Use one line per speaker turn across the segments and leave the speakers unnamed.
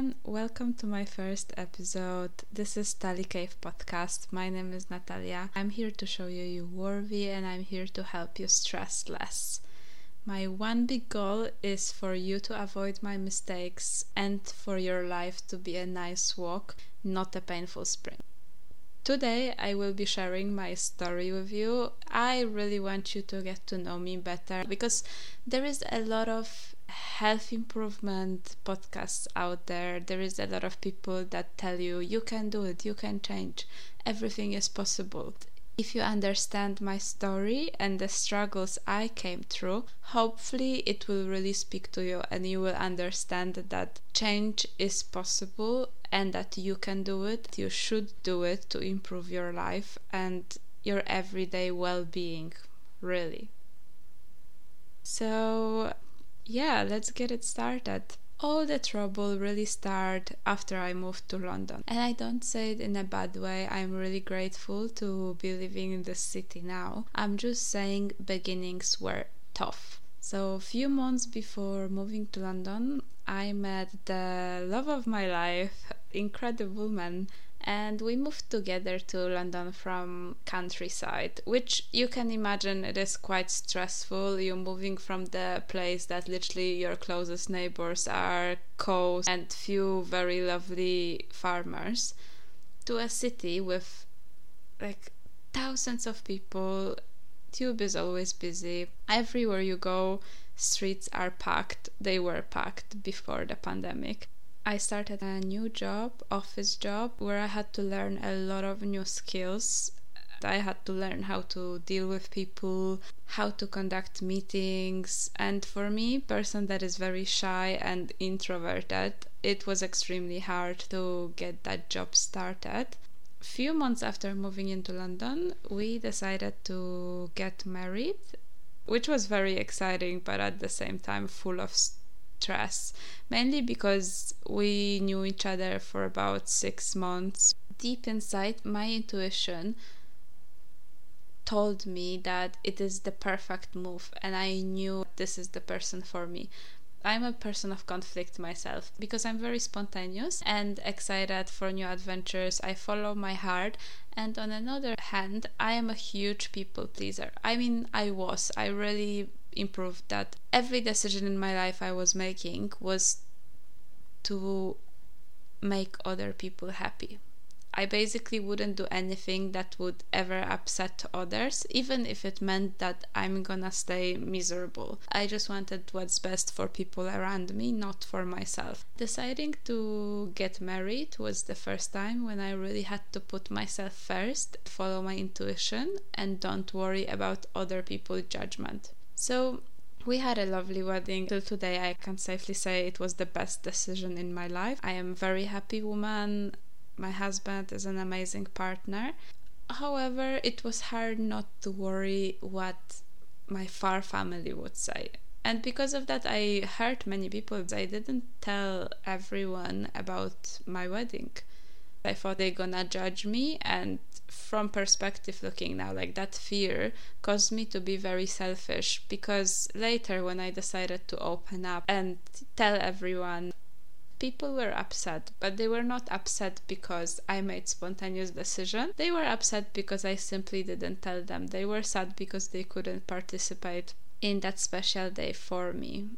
Everyone. Welcome to my first episode. This is Tali Cave podcast. My name is Natalia. I'm here to show you you worthy and I'm here to help you stress less. My one big goal is for you to avoid my mistakes and for your life to be a nice walk, not a painful sprint. Today, I will be sharing my story with you. I really want you to get to know me better because there is a lot of health improvement podcasts out there. There is a lot of people that tell you you can do it, you can change, everything is possible. If you understand my story and the struggles I came through, hopefully it will really speak to you and you will understand that change is possible and that you can do it. You should do it to improve your life and your everyday well being, really. So, yeah, let's get it started. All the trouble really started after I moved to London. And I don't say it in a bad way. I'm really grateful to be living in the city now. I'm just saying beginnings were tough. So, a few months before moving to London, I met the love of my life, incredible man and we moved together to London from countryside, which you can imagine it is quite stressful. You're moving from the place that literally your closest neighbors are cows and few very lovely farmers to a city with like thousands of people. Tube is always busy. Everywhere you go, streets are packed. They were packed before the pandemic. I started a new job, office job, where I had to learn a lot of new skills. I had to learn how to deal with people, how to conduct meetings, and for me, person that is very shy and introverted, it was extremely hard to get that job started. Few months after moving into London, we decided to get married, which was very exciting, but at the same time full of stress, mainly because we knew each other for about six months. Deep inside, my intuition told me that it is the perfect move, and I knew this is the person for me. I'm a person of conflict myself because I'm very spontaneous and excited for new adventures. I follow my heart, and on another hand, I am a huge people pleaser. I mean, I was. I really improved that every decision in my life I was making was to make other people happy. I basically wouldn't do anything that would ever upset others, even if it meant that I'm gonna stay miserable. I just wanted what's best for people around me, not for myself. Deciding to get married was the first time when I really had to put myself first, follow my intuition, and don't worry about other people's judgment. So we had a lovely wedding. Till today, I can safely say it was the best decision in my life. I am a very happy woman. My husband is an amazing partner. However, it was hard not to worry what my far family would say. And because of that, I hurt many people. I didn't tell everyone about my wedding. Thought they're gonna judge me. And from perspective looking now like that fear caused me to be very selfish because later when i decided to open up and tell everyone people were upset but they were not upset because i made spontaneous decision. They were upset because i simply didn't tell them. They were sad because they couldn't participate in that special day for me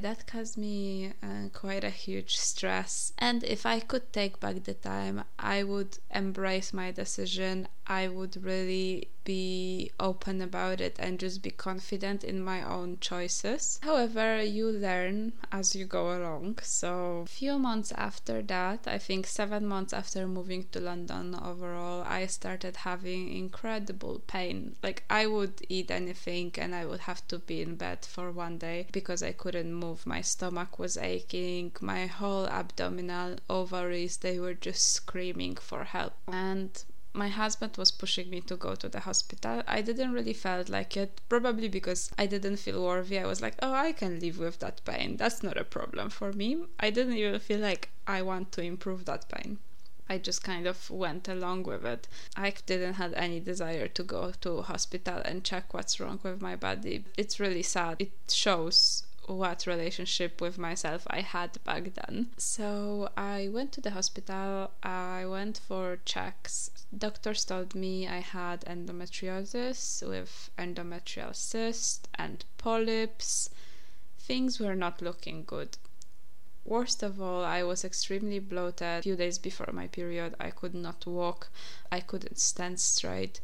that caused me uh, quite a huge stress. And if I could take back the time, I would embrace my decision. I would really be open about it and just be confident in my own choices. However, you learn as you go along. So, a few months after that, I think 7 months after moving to London overall, I started having incredible pain. Like I would eat anything and I would have to be in bed for one day because I couldn't move. My stomach was aching, my whole abdominal ovaries, they were just screaming for help. And my husband was pushing me to go to the hospital. I didn't really felt like it, probably because I didn't feel worthy. I was like, oh, I can live with that pain. That's not a problem for me. I didn't even feel like I want to improve that pain. I just kind of went along with it. I didn't have any desire to go to hospital and check what's wrong with my body. It's really sad. It shows what relationship with myself I had back then. So I went to the hospital, I went for checks. Doctors told me I had endometriosis with endometrial cyst and polyps. Things were not looking good. Worst of all, I was extremely bloated. A few days before my period, I could not walk, I couldn't stand straight,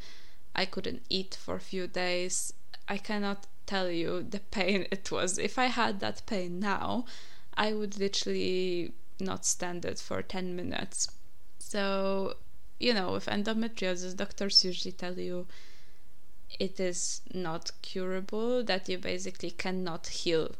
I couldn't eat for a few days. I cannot tell you the pain it was. If I had that pain now, I would literally not stand it for 10 minutes. So, you know, with endometriosis, doctors usually tell you it is not curable, that you basically cannot heal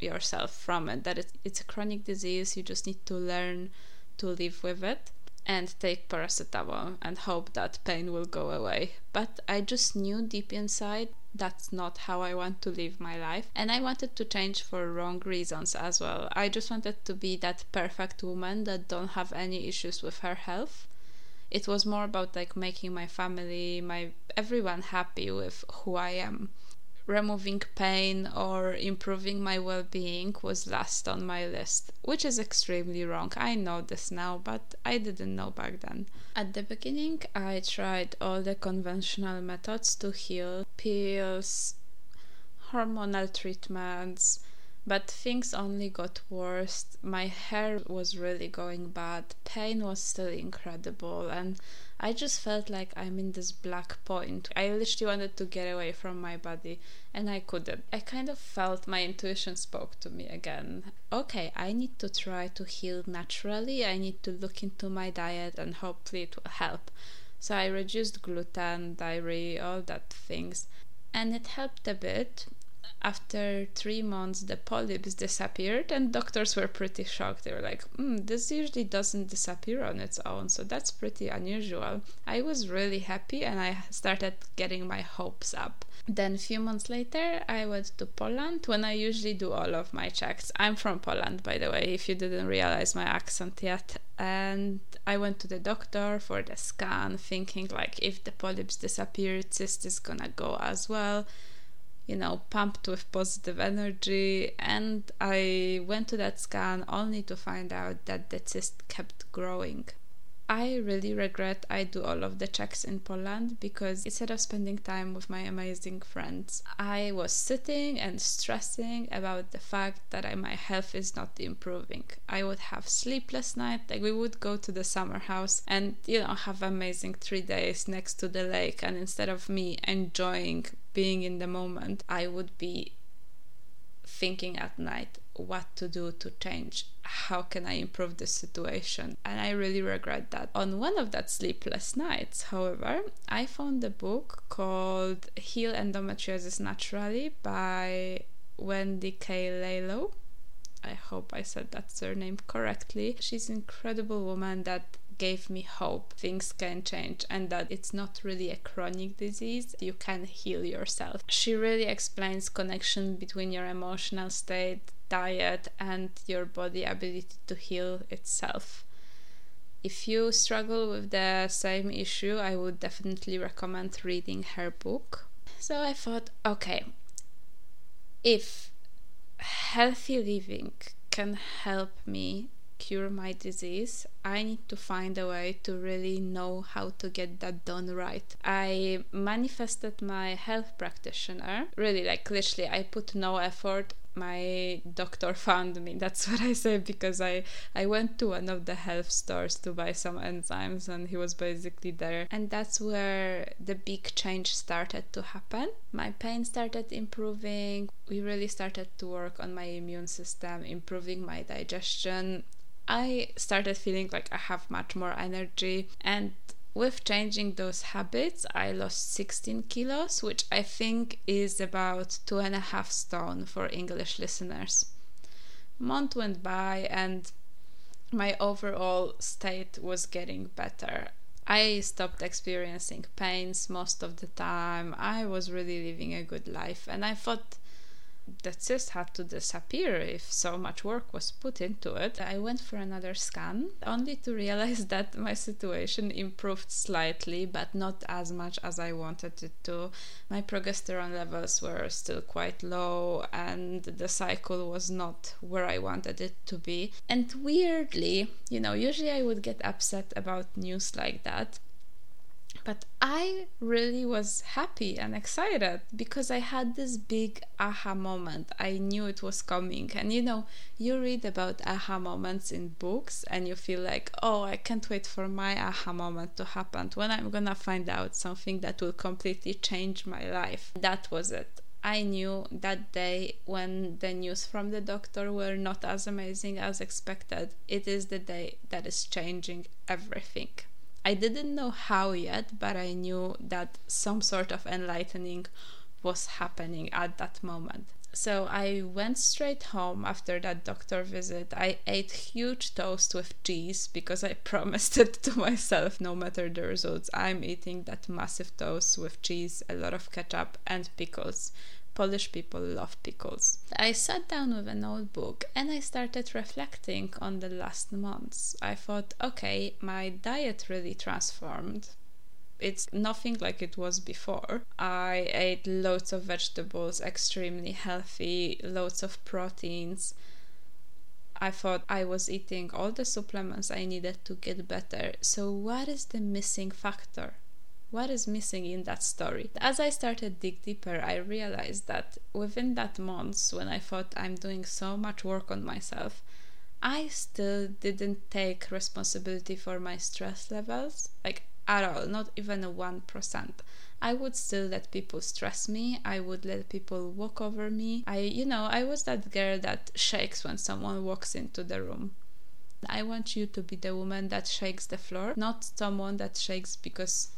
yourself from it that it's a chronic disease you just need to learn to live with it and take paracetamol and hope that pain will go away but i just knew deep inside that's not how i want to live my life. And i wanted to change for wrong reasons as well. I just wanted to be that perfect woman that don't have any issues with her health. It was more about like making my family my everyone happy with who i am removing pain or improving my well being was last on my list, which is extremely wrong. I know this now, but I didn't know back then. At the beginning, I tried all the conventional methods to heal pills, hormonal treatments, but things only got worse. My hair was really going bad, pain was still incredible, and I just felt like I'm in this black point. I literally wanted to get away from my body and I couldn't. I kind of felt my intuition spoke to me again. Okay, I need to try to heal naturally. I need to look into my diet and hopefully it will help. So I reduced gluten, dairy, all that things. And it helped a bit after three months the polyps disappeared and doctors were pretty shocked. They were like mm, this usually doesn't disappear on its own so that's pretty unusual. I was really happy and i started getting my hopes up. Then a few months later i went to poland when i usually do all of my checks. I'm from poland by the way if you didn't realize my accent yet. And i went to the doctor for the scan thinking like if the polyps disappear cyst is gonna go as well you know, pumped with positive energy. And I went to that scan only to find out that the cyst kept growing. I really regret I do all of the checks in Poland because instead of spending time with my amazing friends, I was sitting and stressing about the fact that I, my health is not improving. I would have sleepless nights, like we would go to the summer house and you know have amazing 3 days next to the lake and instead of me enjoying being in the moment, I would be thinking at night what to do to change how can i improve the situation? And i really regret that. On one of that sleepless nights however i found a book called heal endometriosis naturally by wendy k. Lalo. I hope i said that surname correctly. She's an incredible woman that gave me hope. Things can change and that it's not really a chronic disease. You can heal yourself. She really explains connection between your emotional state diet and your body ability to heal itself. If you struggle with the same issue i would definitely recommend reading her book. So i thought okay if healthy living can help me cure my disease, I need to find a way to really know how to get that done right. I manifested my health practitioner, really, like literally, I put no effort my doctor found me. That's what i say because i i went to one of the health stores to buy some enzymes and he was basically there. And that's where the big change started to happen. My pain started improving. We really started to work on my immune system improving my digestion. I started feeling like I have much more energy and with changing those habits, I lost 16 kilos, which I think is about two and a half stone for English listeners. Month went by and my overall state was getting better. I stopped experiencing pains most of the time. I was really living a good life, and I thought the cyst had to disappear if so much work was put into it. I went for another scan only to realize that my situation improved slightly, but not as much as I wanted it to. My progesterone levels were still quite low, and the cycle was not where I wanted it to be. And weirdly, you know, usually I would get upset about news like that, but I really was happy and excited because I had this big aha moment. I knew it was coming. And you know, you read about aha moments in books and you feel like, oh, I can't wait for my aha moment to happen when I'm gonna find out something that will completely change my life. That was it. I knew that day when the news from the doctor were not as amazing as expected, it is the day that is changing everything. I didn't know how yet, but I knew that some sort of enlightening was happening at that moment. So I went straight home after that doctor visit. I ate huge toast with cheese because I promised it to myself no matter the results. I'm eating that massive toast with cheese, a lot of ketchup and pickles. Polish people love pickles. I sat down with an old book and I started reflecting on the last months. I thought, okay, my diet really transformed. It's nothing like it was before. I ate loads of vegetables, extremely healthy, loads of proteins. I thought I was eating all the supplements I needed to get better. So, what is the missing factor? What is missing in that story? As i started dig deeper i realized that within that months when i thought i'm doing so much work on myself i still didn't take responsibility for my stress levels like at all not even a 1% i would still let people stress me i would let people walk over me. I you know i was that girl that shakes when someone walks into the room. I want you to be the woman that shakes the floor, not someone that shakes because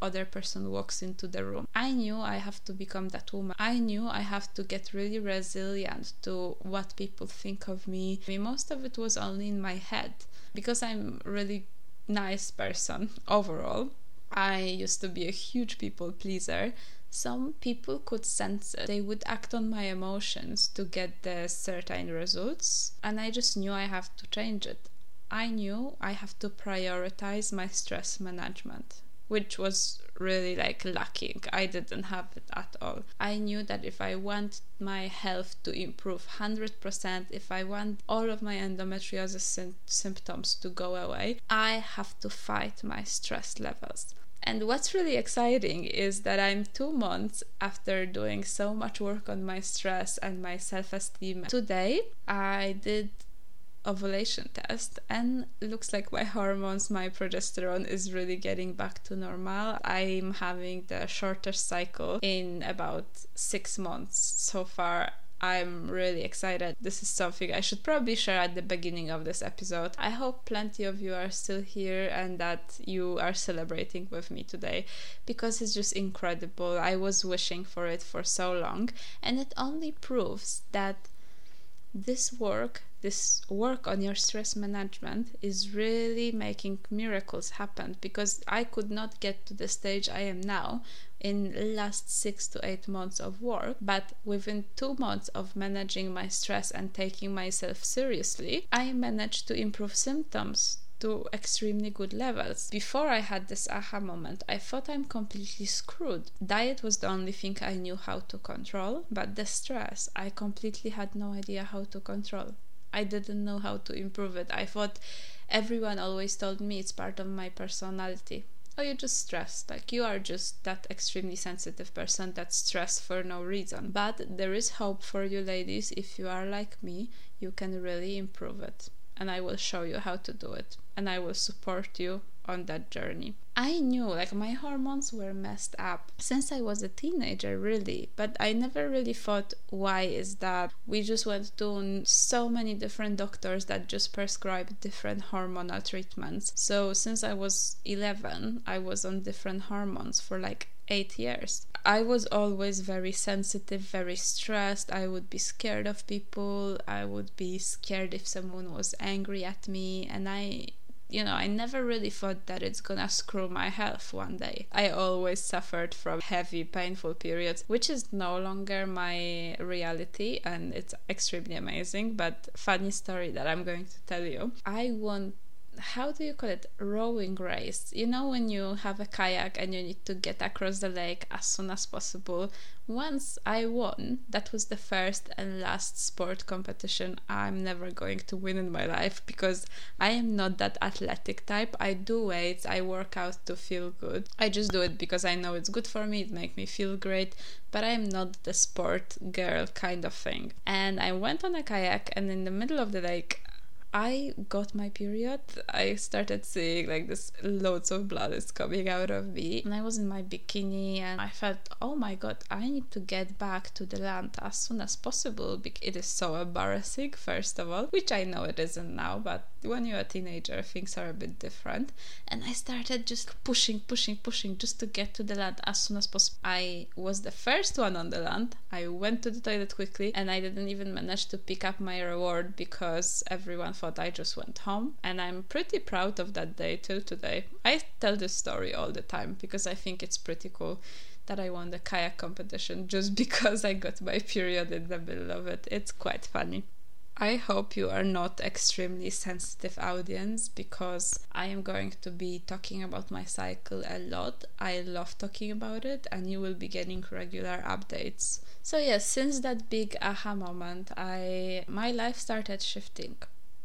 other person walks into the room. I knew I have to become that woman. I knew I have to get really resilient to what people think of me. I mean, most of it was only in my head because I'm really nice person overall. I used to be a huge people pleaser. Some people could sense it. They would act on my emotions to get the certain results, and I just knew I have to change it. I knew I have to prioritize my stress management which was really like lacking. I didn't have it at all. I knew that if I want my health to improve 100%, if I want all of my endometriosis sy- symptoms to go away, I have to fight my stress levels. And what's really exciting is that I'm two months after doing so much work on my stress and my self esteem. Today, I did ovulation test and looks like my hormones my progesterone is really getting back to normal i'm having the shortest cycle in about six months so far I'm really excited. This is something I should probably share at the beginning of this episode. I hope plenty of you are still here and that you are celebrating with me today because it's just incredible. I was wishing for it for so long, and it only proves that this work this work on your stress management is really making miracles happen because I could not get to the stage I am now in last 6 to 8 months of work but within 2 months of managing my stress and taking myself seriously I managed to improve symptoms to extremely good levels. Before I had this aha moment, I thought I'm completely screwed. Diet was the only thing I knew how to control, but the stress, I completely had no idea how to control. I didn't know how to improve it. I thought everyone always told me it's part of my personality. Oh, you're just stressed. Like you are just that extremely sensitive person that's stressed for no reason. But there is hope for you, ladies. If you are like me, you can really improve it. And I will show you how to do it. And I will support you on that journey. I knew like my hormones were messed up since I was a teenager, really, but I never really thought why is that. We just went to so many different doctors that just prescribed different hormonal treatments. So since I was 11, I was on different hormones for like eight years. I was always very sensitive, very stressed. I would be scared of people. I would be scared if someone was angry at me. And I you know, I never really thought that it's gonna screw my health one day. I always suffered from heavy, painful periods, which is no longer my reality and it's extremely amazing. But funny story that I'm going to tell you. I want how do you call it? Rowing race. You know when you have a kayak and you need to get across the lake as soon as possible? Once i won that was the first and last sport competition i'm never going to win in my life because i am not that athletic type. I do weights i work out to feel good. I just do it because i know it's good for me it makes me feel great but i am not the sport girl kind of thing. And i went on a kayak and in the middle of the lake I got my period, I started seeing like this loads of blood is coming out of me. And I was in my bikini and I felt, oh my god, I need to get back to the land as soon as possible. because It is so embarrassing, first of all, which I know it isn't now, but when you're a teenager, things are a bit different. And I started just pushing, pushing, pushing just to get to the land as soon as possible. I was the first one on the land. I went to the toilet quickly and I didn't even manage to pick up my reward because everyone thought I just went home. And I'm pretty proud of that day till today. I tell this story all the time because I think it's pretty cool that I won the kayak competition just because I got my period in the middle of it. It's quite funny. I hope you are not extremely sensitive audience because I am going to be talking about my cycle a lot. I love talking about it and you will be getting regular updates. So yes, since that big aha moment, I my life started shifting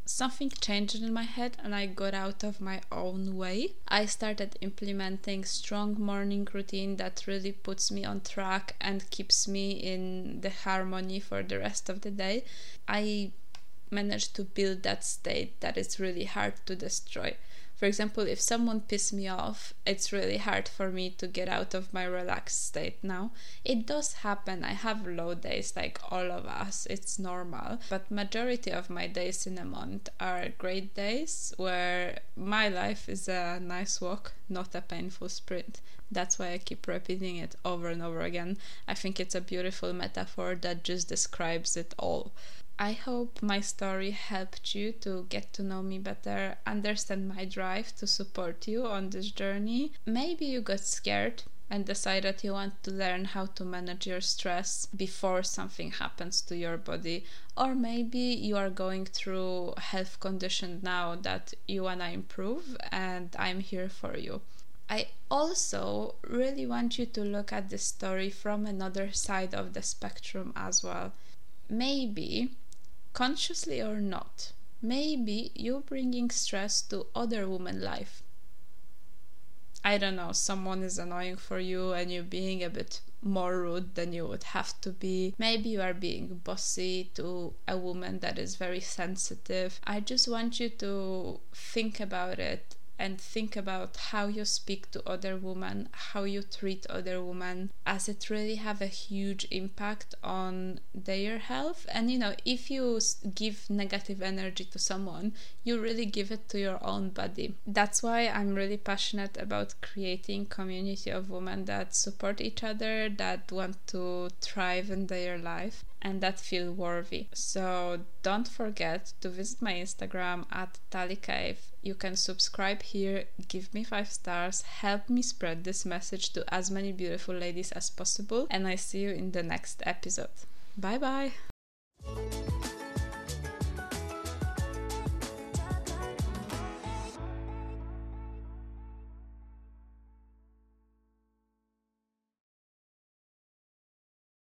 something changed in my head and I got out of my own way. I started implementing strong morning routine that really puts me on track and keeps me in the harmony for the rest of the day. I managed to build that state that is really hard to destroy. For example, if someone pisses me off, it's really hard for me to get out of my relaxed state now. It does happen. I have low days like all of us. It's normal. But majority of my days in a month are great days where my life is a nice walk, not a painful sprint. That's why I keep repeating it over and over again. I think it's a beautiful metaphor that just describes it all. I hope my story helped you to get to know me better, understand my drive to support you on this journey. Maybe you got scared and decided you want to learn how to manage your stress before something happens to your body or maybe you are going through health condition now that you want to improve and I'm here for you. I also really want you to look at this story from another side of the spectrum as well. Maybe consciously or not, maybe you're bringing stress to other women life. I don't know, someone is annoying for you and you're being a bit more rude than you would have to be. Maybe you are being bossy to a woman that is very sensitive. I just want you to think about it and think about how you speak to other women, how you treat other women, as it really have a huge impact on their health. And you know, if you give negative energy to someone, you really give it to your own body. That's why I'm really passionate about creating community of women that support each other, that want to thrive in their life and that feel worthy. So don't forget to visit my Instagram at Talicave. You can subscribe here, give me five stars, help me spread this message to as many beautiful ladies as possible, and I see you in the next episode. Bye bye.